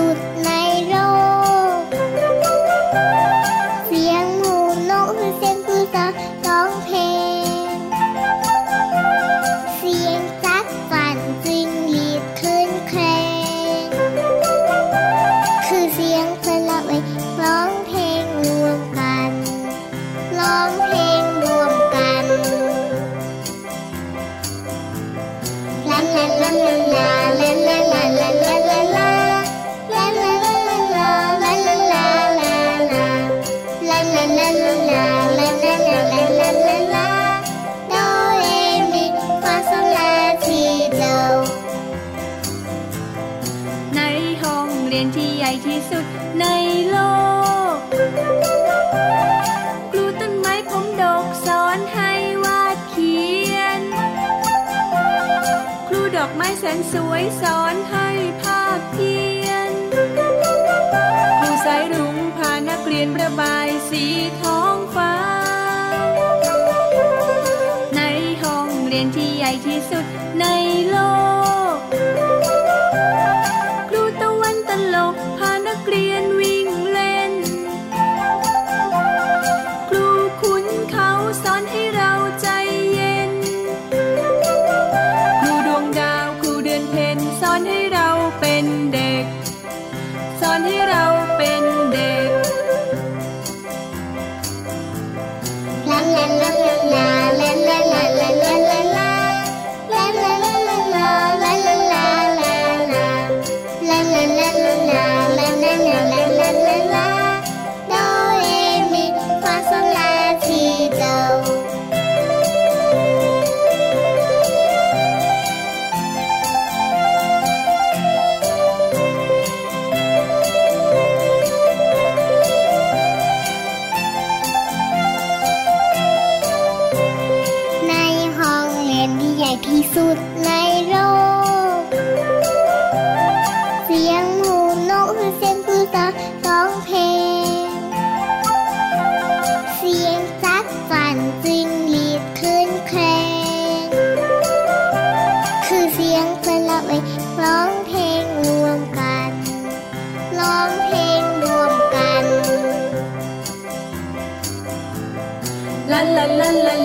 kasur ไม้แสนสวยสอนให้ภาพเพียนครูสายรุ้งพานักเรียนประบายสีท้องฟ้า ในห้องเรียนที่ใหญ่ที่สุดในโลก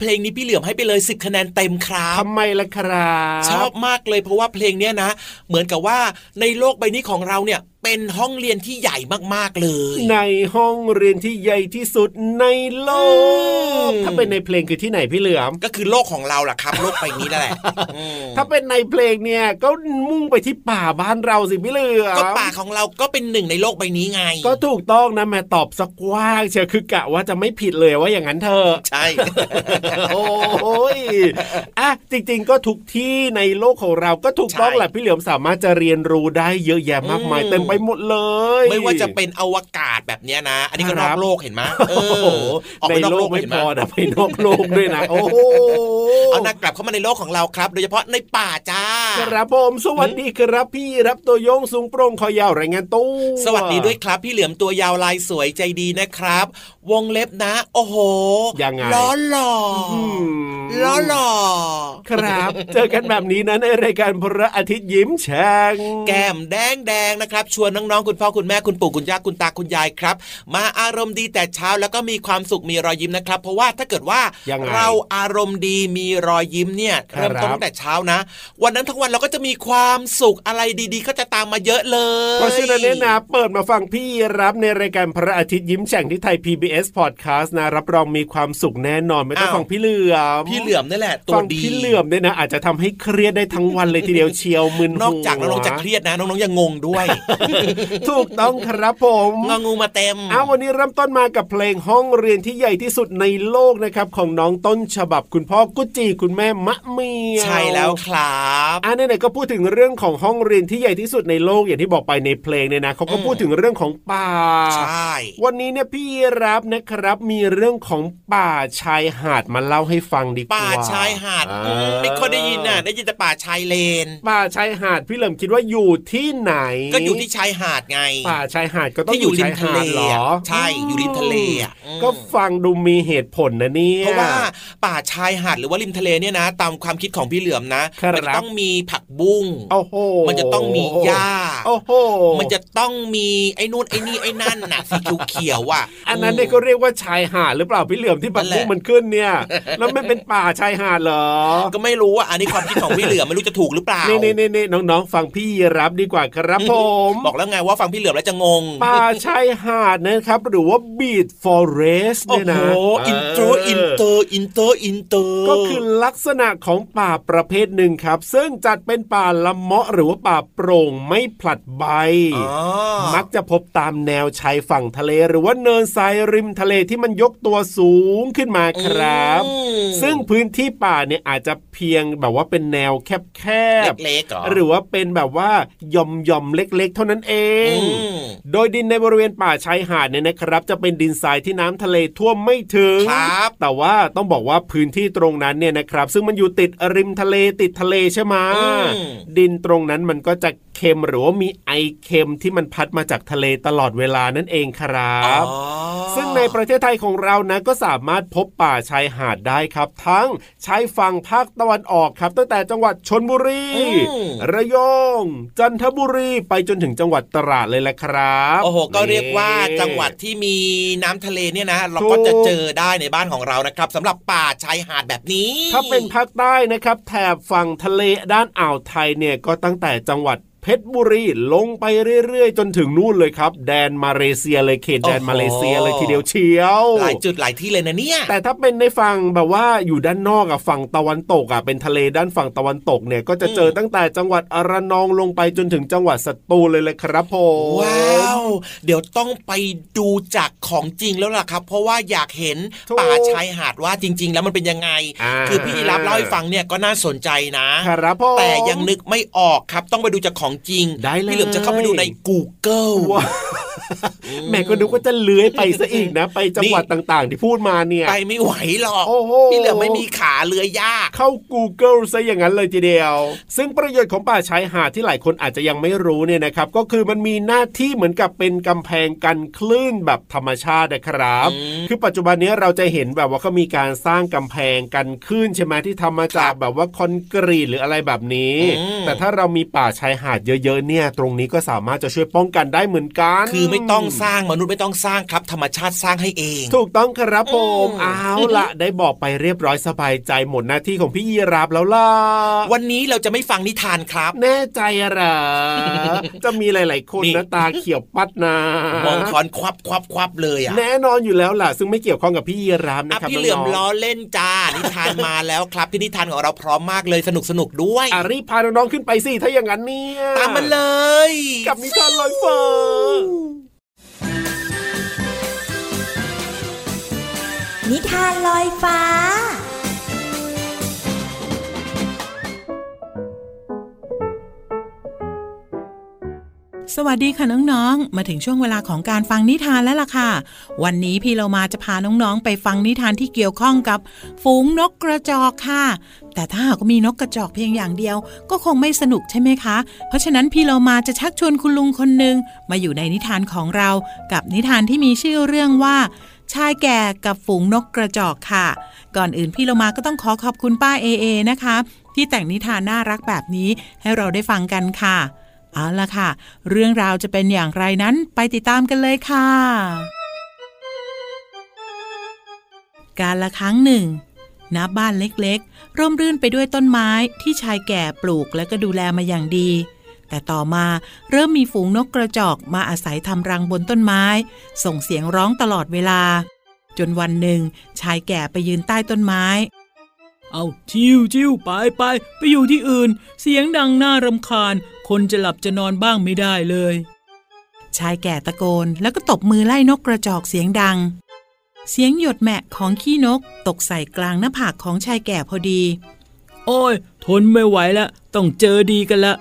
เพลงนี้พี่เหลือมให้ไปเลย 10 คะแนนเต็มครับทำไมล่ะครับ ชอบมากเลยเพราะว่าเพลงเนี้ยนะ เหมือนกับว่าในโลกใบนี้ของเราเนี่ยเป็นห้องเรียนที่ใหญ่มากๆเลย ในห้องเรียนที่ใหญ่ที่สุดในโลกอืมถ้าเป็นในเพลงคือที่ไหนพี่เหลือม ก็คือโลกของเราล่ะครับ โลกใบนี้นั่นแหละอืมถ้าเป็นในเพลงเนี่ยก็มุ่งไปที่ป่าบ้านเราสิพี่เหลือม ก็ป่าของเราก็เป็นหนึ่งในโลกใบนี้ไง ก็ถูกต้องนะแม่ตอบสักกว้างเชียวคือกะว่าจะไม่ผิดเลยว่าอย่างนั้นเถอะใช่ โอ้ยอะจริง ๆ ก็ทุกที่ในโลกของเราก็ถูกต้องใช่แหละพี่เหลือมสามารถจะเรียนรู้ได้เยอะแยะมากมายอืมเต็มไปหมดเลย ไม่ว่าจะเป็นอวกาศแบบเนี้ยนะ อันนี้ก็นอกโลกเห็นไหมเอโอ้โหอออกในไปนอกโลโลกกไม่เห็นไหพมอนะไปนอกโลกด้วยนะโอ้โหเอานักกลับเข้ามาในโลกของเราครับ โดยเฉพาะในป่าจ้า ครับผมสวัสดีครับพี่รับตัวโยงสูงโปร่งคอยาวรายงานตู้สวัสดีด้วยครับ พี่เหลือมตัวยาวลายสวยใจดีนะครับ วงเล็บนะ โอ้โหยังไงล้อหล่อออืมล้อหล่อครับ เจอกันแบบนี้นะในรายการพระอาทิตย์ยิ้มแฉ่งแก้มแดงแดงๆนะครับ ชวนน้องๆคุณพ่อคุณแม่คุณปู่คุณย่าคุณตาคุณยายครับ มาอารมณ์ดีแต่เช้าแล้วก็มีความสุขมีรอยยิ้มนะครับ เพราะว่าถ้าเกิดว่ายังไงเราอารมณ์ดีมีรอยยิ้มเนี่ยครับเริ่มต้นตั้งแต่เช้านะ วันนั้นทั้งวันเราก็จะมีความสุขอะไรดีๆ ก็จะตามมาเยอะเลยเพราะฉะนั้นเนี่ยนะเปิดมาฟังพี่รับในรายการพระอาทิตย์ยิ้มแฉ่งที่ไทย PBS Podcast นะรับรองมีความสุขแน่นอนไม่ต้องอ้าวฟังพี่เหลือมพี่เหลือมนี่แหละตัวฟังดีพี่เหลือมเนี่ยนะอาจจะทำให้เครียดได้ทั้งวันเลยทีเดียวเชียวมึนนอกจากน้หัวองๆจะเครียดนะน้องๆยังงงด้วย ถูกต้องครับผมงองูมาเต็มเอาวันนี้เริ่มต้นมากับเพลงห้องเรียนที่ใหญ่ที่สุดในโลกนะครับของน้องต้นฉบับคุณพ่อกุจีคุณแม่มะเมียวใช่แล้วครับอ่าไหนๆก็พูดถึงเรื่องของห้องเรียนที่ใหญ่ที่สุดในโลกอย่างที่บอกไปในเพลงเนี่ยนะเขาก็อืมพูดถึงเรื่องของป่าใช่วันนี้เนี่ยพี่รับนะครับ มีเรื่องของป่าชายหาดมาเล่าให้ฟังดีกว่าป่าชายหาดอ่อืมไม่ค่อยได้ยินน่ะ ได้ยินแต่ป่าชายเลน ป่าชายหาดพี่เหลิมคิดว่าอยู่ที่ไหน ก็อยู่ที่ชายหาดไง ป่าชายหาดก็ต้องที่ออยู่ยู่ริชามยทะหาเลดเหรออะใช่อยู่ริมทะเลอะอืมก็ฟังดูมีเหตุผลนะเนี่ยเพราะว่าป่าชายหาดหรือว่าริมทะเลเนี่ยนะ ตามความคิดของพี่เหลือมนะครับมัจะต้องมีผักบุ้งโอ้โหมันจะต้องมีหญ้าโอ้โหมันจะต้องมีไอ้นู่นไอ้นี่ไอ้นั่นน่ะสีเขียวๆอะอันนั้นเนี่ยก็เรียกว่าชายหาดหรือเปล่าพี่เหลือมที่ปักนั่นแหละบุ้งมันขึ้นเนี่ย แล้วมันเป็นป่าชายหาดเหรอ ก็ไม่รู้อะอันนี้ความคิดของพี่เหลือมไม่รู้จะถูกหรือเปล่านี่นี่นี่นี่น้องๆ ฟังพี่รับดีกว่าครับผม บอกแล้วไงว่าฟังพี่เหลือมแล้วจะงง ป่าชายหาดนะครับหรือว่า beach forest โอ้เนี่ยโหนะอินเตอร์อินเตอร์อินเตอร์อินเตอร์ก็คือลักษณะของป่าประเภทหนึ่งครับ ซึ่งจัดเป็นป่าละเมาะหรือว่าป่าโปร่งไม่ผลัดใบอ๋อมักจะพบตามแนวชายฝั่งทะเลหรือว่าเนินทรายริมทะเลที่มันยกตัวสูงขึ้นมาครับอืมซึ่งพื้นที่ป่าเนี่ยอาจจะเพียงแบบว่าเป็นแนวแคบๆเล็กๆเหรอหรือว่าเป็นแบบว่าหย่อมหย่อมๆเล็ก ๆ เท่านั้นเองอืมโดยดินในบริเวณป่าชายหาดเนี่ยนะครับ จะเป็นดินทรายที่น้ำทะเลท่วมไม่ถึงครับแต่ว่าต้องบอกว่าพื้นที่ตรงนั้นเนี่ยนะครับ ซึ่งมันอยู่ติดริมทะเลติดทะเลใช่ไหมอืมดินตรงนั้นมันก็จะเค็มหรือว่ามีไอเค็มที่มันพัดมาจากทะเลตลอดเวลานั่นเองครับอ๋อซึ่งในประเทศไทยของเรานะก็สามารถพบป่าชายหาดได้ครับ ทั้งชายฝั่งภาคตะวันออกครับ ตั้งแต่จังหวัดชนบุรีอืมระยอง จันทบุรีไปจนถึงจังหวัดตราดเลยแหละครับโอ้โหก็เรียกว่านี่จังหวัดที่มีน้ำทะเลเนี่ยนะเราก็จะเจอได้ในบ้านของเรานะครับสำหรับป่าชายหาดแบบนี้ ถ้าเป็นภาคใต้นะครับ แถบฝั่งทะเลด้านอ่าวไทยเนี่ยก็ตั้งแต่จังหวัดเพ ชรบุรีลงไปเรื่อยๆ จนถึงนู่นเลยครับ แดนมาเลเซียเลยเขตแดนโอ้โหมาเลเซียเลยทีเดียวเชียวหลายจุดหลายที่เลยนะเนี่ย แต่ถ้าเป็นในฝั่งแบบว่าอยู่ด้านนอกอะฝั่งตะวันตกอะเป็นทะเลด้านฝั่งตะวันตกเนี่ยก็จะเจอตั้งแต่จังหวัดอระนองลงไปจนถึงจังหวัดสตูลเลยเลยครับผมว้าวเดี๋ยวต้องไปดูจากของจริงแล้วล่ะครับ เพราะว่าอยากเห็นป่าชายหาดว่าจริง ๆ แล้วมันเป็นยังไงาคือพี่รับเล่าให้ฟังเนี่ยก็น่าสนใจนะ ครับผมแต่ยังนึกไม่ออกครับต้องไปดูจากของจริงได้เลยพี่เหลือมจะเข้าไปดูใน Google ว้า แม่ก็นึกว่าจะเลื้อยไปซะอีกนะ ไปจังหวัดต่าง ๆ ที่พูดมาเนี่ย ไปไม่ไหวหรอกโอ้โหพี่เหลือมไม่มีขาเรือยาก เข้า Google ซะอย่างนั้นเลยทีเดียว ซึ่งประโยชน์ของป่าชายหาดที่หลายคนอาจจะยังไม่รู้เนี่ยนะครับ ก็คือมันมีหน้าที่เหมือนกับเป็นกำแพงกันคลื่นแบบธรรมชาตินะครับอืมคือปัจจุบันนี้เราจะเห็นแบบว่าเขามีการสร้างกำแพงกันคลื่นใช่ไหมที่ทำมาจากแบบว่าคอนกรีตหรืออะไรแบบนี้อืมแต่ถ้าเรามีป่าชายหาดเยอะๆเนี่ย ตรงนี้ก็สามารถจะช่วยป้องกันได้เหมือนกัน คือไม่ต้องสร้างมนุษย์ไม่ต้องสร้างครับ ธรรมชาติสร้างให้เอง ถูกต้องครับผมอืมเอาละได้บอกไปเรียบร้อยสบายใจหมดหน้าที่ของพี่ยีราฟแล้วล่ะวันนี้เราจะไม่ฟังนิทานครับ แน่ใจอะเหรอจะมีหลาย ๆ คนนี่นะตาเขียวปัดนะมองคอนควับควับควับเลยอะแน่นอนอยู่แล้วล่ะ ซึ่งไม่เกี่ยวข้องกับพี่ยีราฟนะอะครับพี่เหลือมน้ล้อองเล่นจ้านิทานมาแล้วครับพี่นิทานของเราพร้อมมากเลยสนุกสนุกด้วยๆอะรีบพาน้องๆขึ้นไปสิถ้าอย่างนั้นเนี่ยตามมาเลย กับนิทานลอยฟ้า นิทานลอยฟ้า สวัสดีค่ะน้องๆ มาถึงช่วงเวลาของการฟังนิทานแล้วล่ะค่ะ วันนี้พี่เรามาจะพาน้องๆ ไปฟังนิทานที่เกี่ยวข้องกับฝูงนกกระจอกค่ะ แต่ถ้าหากว่ามีนกกระจอกเพียงอย่างเดียว ก็คงไม่สนุกใช่ไหมคะ เพราะฉะนั้นพี่เรามาจะชักชวนคุณลุงคนหนึ่งมาอยู่ในนิทานของเรา กับนิทานที่มีชื่อเรื่องว่าชายแก่กับฝูงนกกระจอกค่ะ ก่อนอื่นพี่เรามาก็ต้องขอขอบคุณป้าเอเอนะคะ ที่แต่งนิทานน่ารักแบบนี้ให้เราได้ฟังกันค่ะ เอาละค่ะ เรื่องราวจะเป็นอย่างไรนั้นไปติดตามกันเลยค่ะ การละครั้งหนึ่งณบ้านเล็กๆ ร่มรื่นไปด้วยต้นไม้ที่ชายแก่ปลูกและก็ดูแลมาอย่างดี แต่ต่อมาเริ่มมีฝูงนกกระจอกมาอาศัยทำรังบนต้นไม้ ส่งเสียงร้องตลอดเวลา จนวันหนึ่ง ชายแก่ไปยืนใต้ต้นไม้ เอาชิวชิวไปไปไปอยู่ที่อื่น เสียงดังน่ารำคาญ คนจะหลับจะนอนบ้างไม่ได้เลย ชายแก่ตะโกนแล้วก็ตบมือไล่นกกระจอกเสียงดัง เสียงหยดแมะของขี้นกตกใส่กลางหน้าผากของชายแก่พอดี โอ้ย ทนไม่ไหวแล้วต้องเจอดีกันละ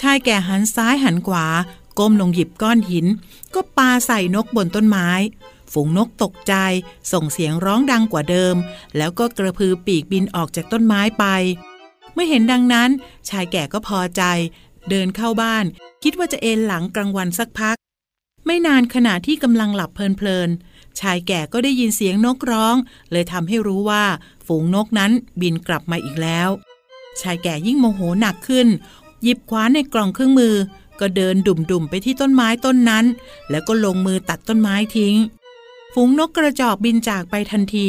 ชายแก่หันซ้ายหันขวา ก้มลงหยิบก้อนหิน ก็ปาใส่นกบนต้นไม้ ฝูงนกตกใจ ส่งเสียงร้องดังกว่าเดิม แล้วก็กระพือปีกบินออกจากต้นไม้ไป เมื่อเห็นดังนั้น ชายแก่ก็พอใจ เดินเข้าบ้าน คิดว่าจะเอนหลังกลางวันสักพัก ไม่นานขณะที่กำลังหลับเพลินๆชายแก่ก็ได้ยินเสียงนกร้อง เลยทำให้รู้ว่า ฝูงนกนั้นบินกลับมาอีกแล้ว ชายแก่ยิ่งโมโหหนักขึ้น หยิบคว้าในกล่องเครื่องมือก็เดินดุ่มๆไปที่ต้นไม้ต้นนั้น แล้วก็ลงมือตัดต้นไม้ทิ้ง ฝูงนกกระจอกบินจากไปทันที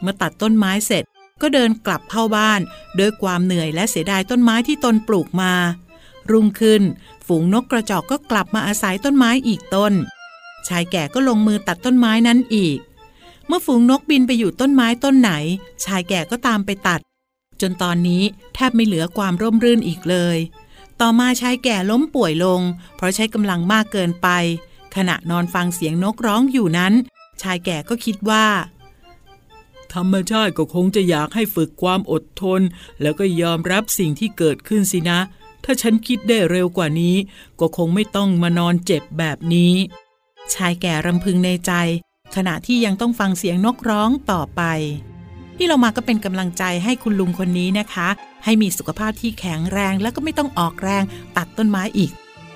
เมื่อตัดต้นไม้เสร็จก็เดินกลับเข้าบ้านด้วยความเหนื่อยและเสียดายต้นไม้ที่ตนปลูกมา รุ่งขึ้น ฝูงนกกระจอกก็กลับมาอาศัยต้นไม้อีกต้น ชายแก่ก็ลงมือตัดต้นไม้นั้นอีก เมื่อฝูงนกบินไปอยู่ต้นไม้ต้นไหน ชายแก่ก็ตามไปตัด จนตอนนี้แทบไม่เหลือความร่มรื่นอีกเลย ต่อมาชายแก่ล้มป่วยลง เพราะใช้กำลังมากเกินไป ขณะนอนฟังเสียงนกร้องอยู่นั้น ชายแก่ก็คิดว่า ธรรมชาติก็คงจะอยากให้ฝึกความอดทน แล้วก็ยอมรับสิ่งที่เกิดขึ้นสินะ ถ้าฉันคิดได้เร็วกว่านี้ ก็คงไม่ต้องมานอนเจ็บแบบนี้ ชายแก่รำพึงในใจ ขณะที่ยังต้องฟังเสียงนกร้องต่อไปที่เรามาก็เป็นกำลังใจให้คุณลุงคนนี้นะคะ ให้มีสุขภาพที่แข็งแรง แล้วก็ไม่ต้องออกแรงตัดต้นไม้อีก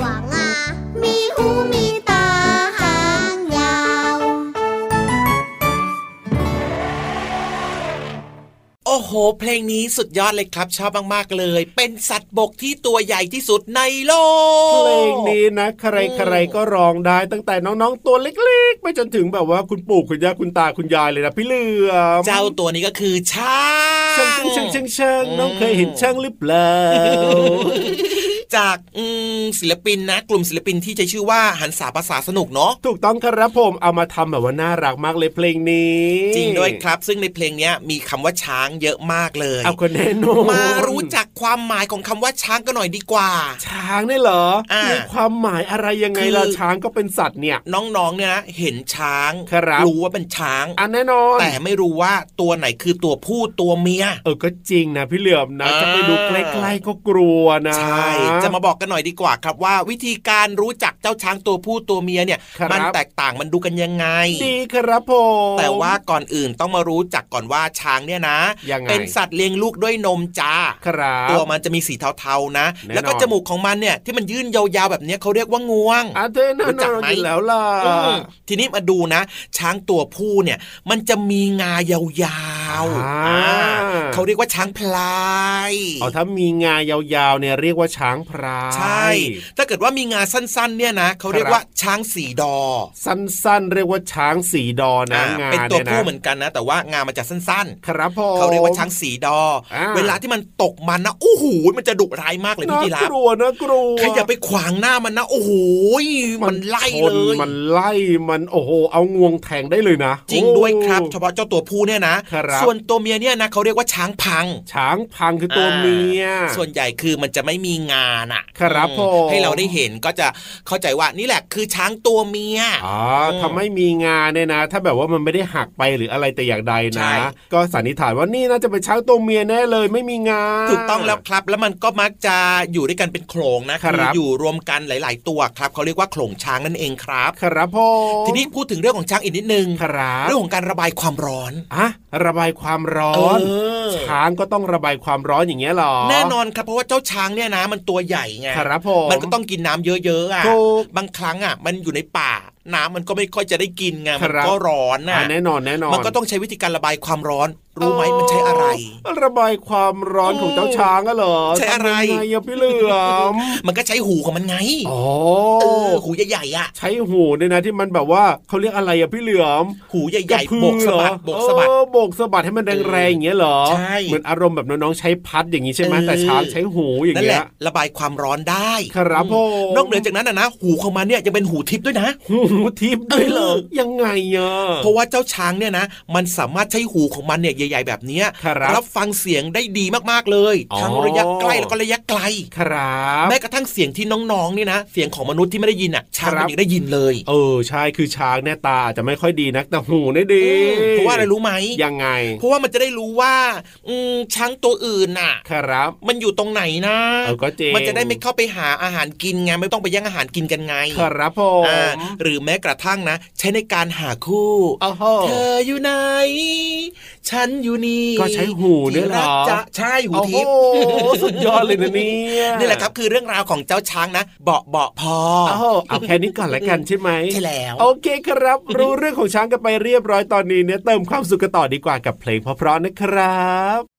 กว่างา มีหูมีตาหางยาว โอ้โห เพลงนี้สุดยอดเลยครับ ชอบมากๆเลย เป็นสัตว์บกที่ตัวใหญ่ที่สุดในโลก เพลงนี้นะ ใครๆก็ร้องได้ตั้งแต่น้องๆตัวเล็กๆ ไปจนถึงแบบว่าคุณปู่คุณย่าคุณตาคุณยายเลยนะพี่เหลือมเจ้าตัวนี้ก็คือช้างช่างช่างช่างช่างช่างน้องเคยเห็นช่างหรือเปล่า จากอืมศิลปินนะ กลุ่มศิลปินที่ใช้ชื่อว่าหันษาภาษาสนุกเนาะถูกต้องครับผมเอามาทำแบบว่าน่ารักมากเลยเพลงนี้ จริงด้วยครับ ซึ่งในเพลงเนี้ยมีคำว่าช้างเยอะมากเลยเอาคนแน่นอนมารู้จักความหมายของคำว่าช้างกันหน่อยดีกว่า ช้างนี่เหรออ่ามีมีความหมายอะไรยังไงคือล่ะช้างก็เป็นสัตว์เนี่ย น้องๆเนี่ยนะเห็นช้างครับรู้ว่าเป็นช้างอันแน่นอน แต่ไม่รู้ว่าตัวไหนคือตัวผู้ตัวเมีย เออก็จริงนะพี่เหลือมนะอ่าจะไปดูใกล้ๆก็กลัวนะ ใช่จะมาบอกกันหน่อยดีกว่าครับว่าวิธีการรู้จัก เจ้าช้างตัวผู้ตัวเมียเนี่ยครับมันแตกต่างมันดูกันยังไง ดีครับผมแต่ว่าก่อนอื่นต้องมารู้จักก่อนว่าช้างเนี่ยนะยังไงเป็นสัตว์เลี้ยงลูกด้วยนมจ้าครับตัวมันจะมีสีเทาๆนะแน่นอนแล้วก็จมูกของมันเนี่ยที่มันยื่นยาวๆแบบเนี้ยเขาเรียกว่างวงอาเทนรู้จักไหมอยู่แล้วล่ะอืมทีนี้มาดูนะ ช้างตัวผู้เนี่ย มันจะมีงายาวๆอ่าอ่าเขาเรียกว่าช้างพลายอ๋อถ้ามีงายาวๆเนี่ยเรียกว่าช้างพรายใช่ ถ้าเกิดว่ามีงาสั้นๆเนี่ยนะเขาเรียกว่าช้างสีดอ สั้นๆ เรียกว่าช้างสีดอนะอ่างาเป็นตัวยะผู้เหมือนกันนะ แต่ว่างามันจะสั้นครับผมๆเขาเรียกว่าช้างสีดออาเวลาที่มันตกมันนะโอ้โหมันจะดุร้ายมากเลยพี่น่าดีรับกลัวน่ากลัวใครอย่าไปขวางหน้ามันนะโอ้โหมันไล่ชเลนยมันไล่มันโอ้โหเอางวงแทงได้เลยนะ จริงด้วยครับโอ้เฉพาะเจ้าตัวผู้เนี่ยนะครับส่วนตัวเมียเนี่ยนะเขาเรียกว่าช้างพัง ช้างพังคือตัวเมียส่วนใหญ่คือมันจะไม่มีงาน่ะ ครับอืผมให้เราได้เห็นก็จะเข้าใจว่านี่แหละคือช้างตัวเมียอ๋ออืมถ้าไม่มีงาเนี่ยนะ ถ้าแบบว่ามันไม่ได้หักไปหรืออะไรแต่อย่างใดใช่นะ ก็สันนิษฐานว่านี่น่าจะเป็นช้างตัวเมียแน่เลยไม่มีงาถูกต้องแล้วครับ แล้วมันก็มักจะอยู่ด้วยกันเป็นโขลงนะครัคือบอยู่รวมกันหลาย ๆ ตัวครับเขาเรียกว่าโขลงช้างนั่นเองครับ ครับผมทีนี้พูดถึงเรื่องของช้างอีกนิดนึงครับเรื่องของการระบายความร้อนอะระบายความร้อนเออช้างก็ต้องระบายความร้อนอย่างเงี้ยเหรอแน่นอนครับเพราะว่าเจ้าช้างเนี่ยนะมันตัวใหญ่ไงครับผมมันก็ต้องกินน้ำเยอะๆอะถูกบางครั้งอะ มันอยู่ในป่า น้ำมันก็ไม่ค่อยจะได้กินไงครัมับนก็ร้อนอะน่ะแน่นอนแน่นอนมันก็ต้องใช้วิธีการระบายความร้อน รู้ไหมมันใช้อะไร ระบายความร้อนของเจ้าช้างอะเหรอใช้อะไรทำยังไงอะพี่เหลือมมันก็ใช้หูของมันไงอ๋อเออหูใหญ่ๆอะ ใช้หูเนี่ยนะที่มันแบบว่าเขาเรียกอะไรอะพี่เหลือมหูใหกระญ่พืๆโบกสะบัดเหรอโบกสะบัดเออโบกสะบัดให้มันแรงๆอย่างเงี้ยเหรอใช่เหมือนอารมณ์แบบน้องๆใช้พัดอย่างงี้ใช่ไหมเออแต่ช้างใช้หูอย่างนั่นแหเงี้ยละระบายความร้อนได้ ครับผมนอกเหนือจากนั้นนะนะหูของมันเนี่ยยังเป็นหูทิพย์ด้วยนะหูทิพย์ด้วยเหรอเออยังไงอะเพราะว่าเจ้าช้างเนี่ยนะ มันสามารถใช้หูของมันเนี่ยใหญ่ ๆ แบบเนี้ยครับรับฟังเสียงได้ดีมากๆเลยอ๋อทั้งระยะใกล้แล้วก็ระยะไกลครับแม้กระทั่งเสียงที่น้องๆนี่นะเสียงของมนุษย์ที่ไม่ได้ยินอะช้างครัมันบยังได้ยินเลย เออใช่คือช้างเนี่ยตาอาจจะไม่ค่อยดีนักแต่หูเนี่ยดีเพราะว่าอะไรรู้ไหมยังไง เพราะว่ามันจะได้รู้ว่าอืมช้างตัวอื่นน่ะ ครับ มันอยู่ตรงไหนนะเออก็จริงมันจะได้ไม่เข้าไปหาอาหารกินไงไม่ต้องไปแย่งอาหารกินกันไง ครับผมอ่าหรือแม้กระทั่งนะ ใช้ในการหาคู่โอ้โหเธออยู่ไหน ฉันอยู่นี่ก็ใช้หูเนี่ยเหรอที่กจะใช่หูโอ้ทิพย์โหสุดยอดเลยนะเนี่ยนี่แหละครับคือเรื่องราวของเจ้าช้างนะ เบาะเบาะพอโอ้โหเอาแค่นี้ก่อนละกันใช่ไหมใช่แล้ว โอเคครับ รู้เรื่องของช้างกันไปเรียบร้อยตอนนี้เนี่ยเติมความสุขกันต่อดีกว่ากับเพลงเพราะๆนะครับ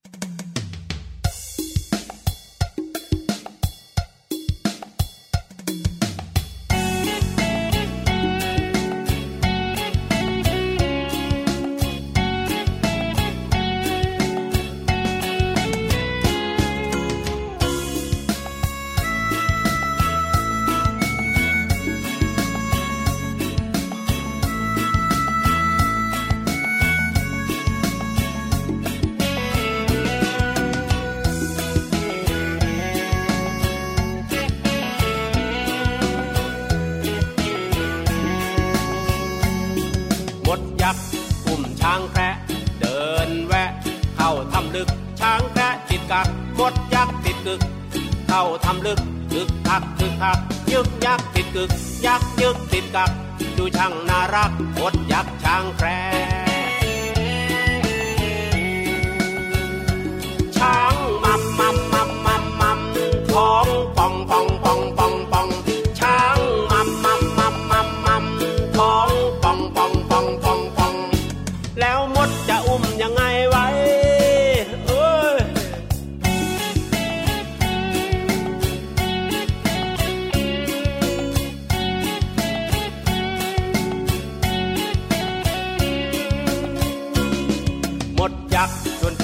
ทำลึกยึกคักคึกคักยึกยักติดกึกยักยึกติดกักดูช่างน่ารักอดยักช้างแคร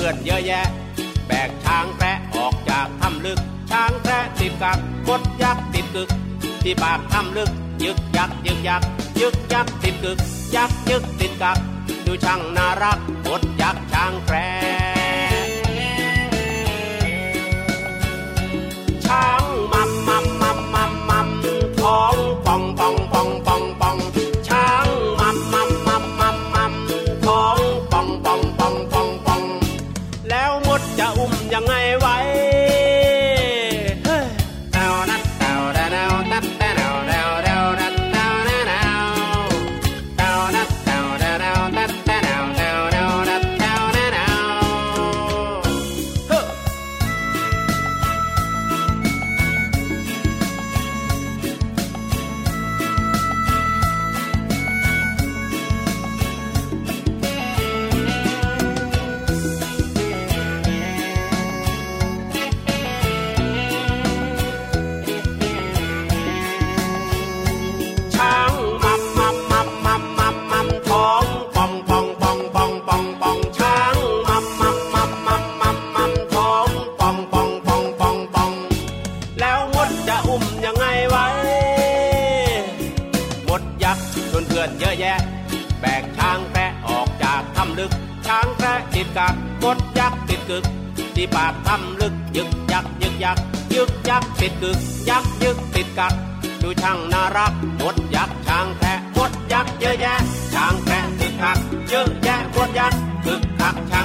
อนเยอะแยะ แบกช้างแคระออกจากถ้ำลึก ช้างแคระติดกักหมดกึก ที่ปากทำลึก ยึกยักยึกยักยึกยักติดกึก ยักยึกติดกัก ดูช่างน่ารักอดยักช้างแครช้างมัมมัมมัมมัมมัมท้องป่องป่อง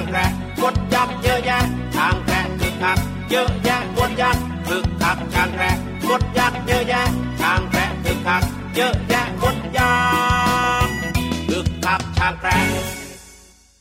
างแพะมดยักเยอะแยะช้างแพะคึกคักเยอะแยะกดยักคึกคักช้างแพะมดยักเยอะแยะช้างแพะคึกคักเยอะแยะ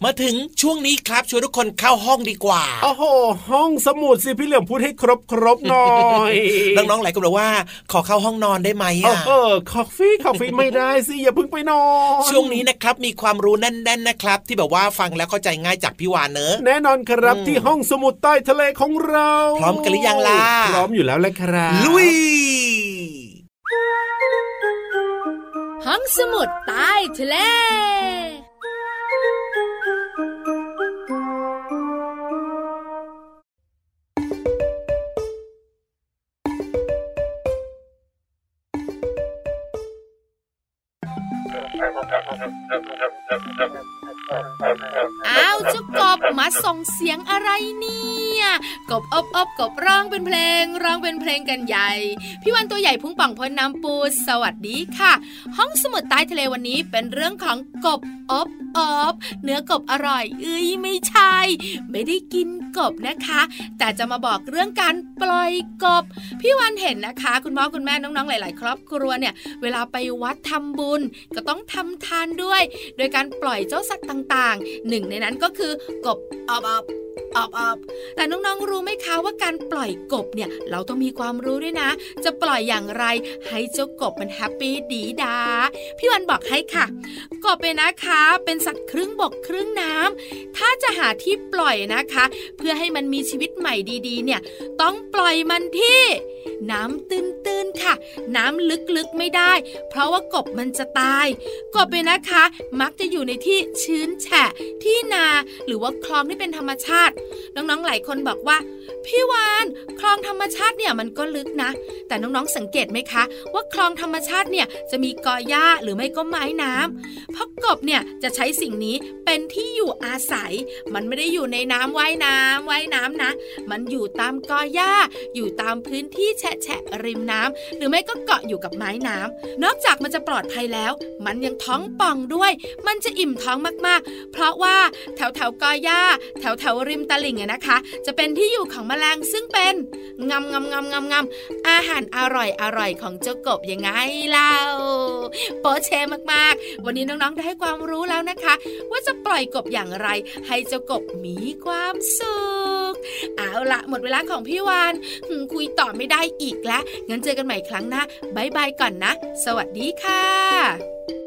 มาถึงช่วงนี้ครับชวนทุกคนเข้าห้องดีกว่าโอ้โหห้องสมุดสิพี่เหลือมพูดให้ครบครบหน่อยน้องๆหลายคนบอกว่า ขอเข้าห้องนอนได้ไหมเออะอเออคอฟฟี่คอฟฟี่ไม่ได้สิอย่าเพิ่งไปนอนช่วงนี้นะครับมีความรู้แน่น ๆนะครับ ที่แบบว่าฟังแล้วเข้าใจง่ายจากพี่วานเนอะแน่นอนครับอืมที่ห้องสมุดใต้ทะเลของเรา พร้อมกันหรือยังล่ะพร้อมอยู่แล้วแหละครับลุยห้องสมุดใต้ทะเล อ้าวเจ้ากบมาส่งเสียงอะไรเนี่ยกบอบอบกบร้องเป็นเพลงร้องเป็นเพลงกันใหญ่ พี่วันตัวใหญ่พุ่งป่องพ้นน้ำปูสวัสดีค่ะ ห้องสมุดใต้ทะเลวันนี้เป็นเรื่องของกบอบอบเนื้อกบอร่อย เอ้ยไม่ใช่ ไม่ได้กิน กบนะคะ แต่จะมาบอกเรื่องการปล่อยกบ พี่วันเห็นนะคะ คุณพ่อคุณแม่น้องๆหลาย ๆ ครอบครัวเนี่ยเวลาไปวัดทำบุญก็ต้องทำทานด้วย โดยการปล่อยเจ้าสัตว์ต่างๆ หนึ่งในนั้นก็คือกบอบอบ อบอบแต่น้องๆรู้ไหมคะว่าการปล่อยกบเนี่ย เราต้องมีความรู้ด้วยนะ จะปล่อยอย่างไรให้เจ้ากบมันแฮปปี้ดีดา พี่วันบอกให้ค่ะ กบเป็นนะคะ เป็นสัตว์ครึ่งบกครึ่งน้ำถ้าจะหาที่ปล่อยนะคะ เพื่อให้มันมีชีวิตใหม่ดีๆ เนี่ย ต้องปล่อยมันที่ น้ำตื้นๆค่ะ น้ำลึกๆไม่ได้ เพราะว่ากบมันจะตาย กบเนี่ยนะคะ มักจะอยู่ในที่ชื้นแฉะที่นา หรือว่าคลองที่เป็นธรรมชาติน้องๆหลายคนบอกว่า พี่วานคลองธรรมชาติเนี่ยมันก็ลึกนะ แต่น้องๆสังเกตไหมคะ ว่าคลองธรรมชาติเนี่ยจะมีกอหญ้าหรือไม่ก็ไม้น้ำเพราะกบเนี่ยจะใช้สิ่งนี้เป็นที่อยู่อาศัย มันไม่ได้อยู่ในน้ำว่ายน้ำว่ายน้ำนะ มันอยู่ตามกอหญ้า อยู่ตามพื้นที่แฉะแฉะริมน้ำหรือไม่ก็เกาะอยู่กับไม้น้ำนอกจากมันจะปลอดภัยแล้ว มันยังท้องป่องด้วย มันจะอิ่มท้องมากๆ เพราะว่าแถวแถวๆกอหญ้า แถวแถวๆริมตลิ่งอะนะคะ จะเป็นที่อยู่ของแมลงซึ่งเป็นงำงำงำงำงำอาหารอร่อยอร่อยของเจ้ากบยังไงเล่าโปเชมากๆ วันนี้น้องๆได้ความรู้แล้วนะคะ ว่าจะปล่อยกบอย่างไร ให้เจ้ากบมีความสุขเอาละหมดเวลาของพี่วานคุยต่อไม่ได้อีกแล้วงั้นเจอกันใหม่ครั้งหน้าบายบายก่อนนะ สวัสดีค่ะ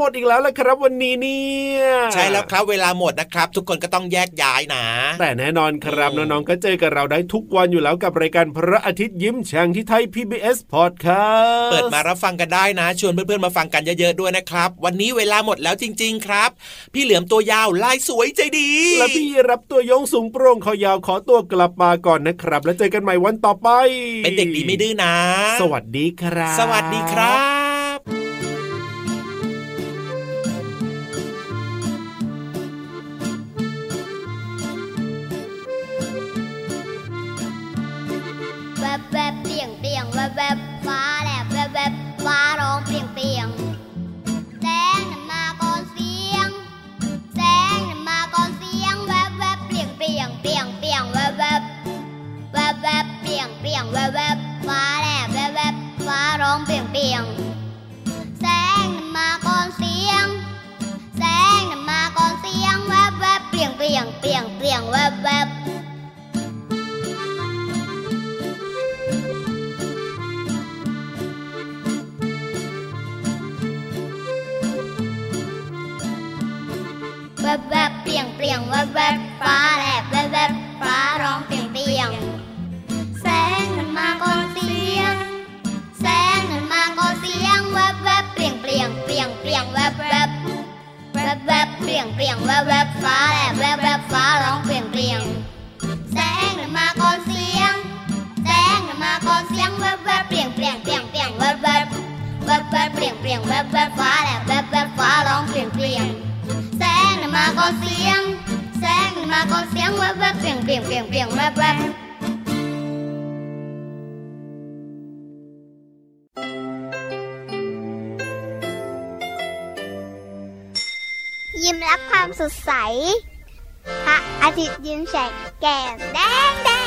หมดอีกแล้วละครับวันนี้เนี่ยใช่แล้วครับเวลาหมดนะครับ ทุกคนก็ต้องแยกย้ายนะ แต่แน่นอนครับอืมน้องๆก็เจอกับเราได้ทุกวันอยู่แล้วกับรายการพระอาทิตย์ยิ้มแฉ่งที่ไทย PBS Podcast เปิดมารับฟังกันได้นะ ชวนเพื่อนๆมาฟังกันเยอะๆด้วยนะครับ วันนี้เวลาหมดแล้วจริง ๆ ครับ พี่เหลือมตัวยาวลายสวยใจดี และพี่รับตัวโยงสูงโปร่งคอยาวขอตัวกลับมาก่อนนะครับ แล้วเจอกันใหม่วันต่อไป เป็นเด็กดีไม่ดื้อนะ สวัสดีครับ สวัสดีครับ บฟ้าแลบแวบแวบฟ้าร้องเปลี่ยงเปลี่ยงแสงนั้นมาก่อนเสียง แสงนั้นมาก่อนเสียงแวบแวบเปลี่ยงเปลี่ยงเปลี่ยงเปลี่ยงแวบแวบแวบแวบเปลี่ยงเปลี่ยงแวบแวบฟ้าแลบแวบแวบฟ้าร้องเปลี่ยงเปลี่ยงแสงนั้นมาก่อนเสียง แสงนั้นมาก่อนเสียงแวบแวบเปลี่ยงเปลี่ยงเปลี่ยงเปลี่ยงแวบแวบแวบแวบเปลี่ยงเปลี่ยงแวบแวบฟ้าแลบแวบแวบฟ้าร้องเปลี่ยนเปลี่ยนแสงน่ะมาก่อนเสียง มาก็เสียงแวบแวบเปลี่ยงเปลี่ยงเปลี่ยงเปลี่ยงแวบแวบยิ้มรับความสดใส พระอาทิตย์ยิ้มแฉกแก้มแดงแดง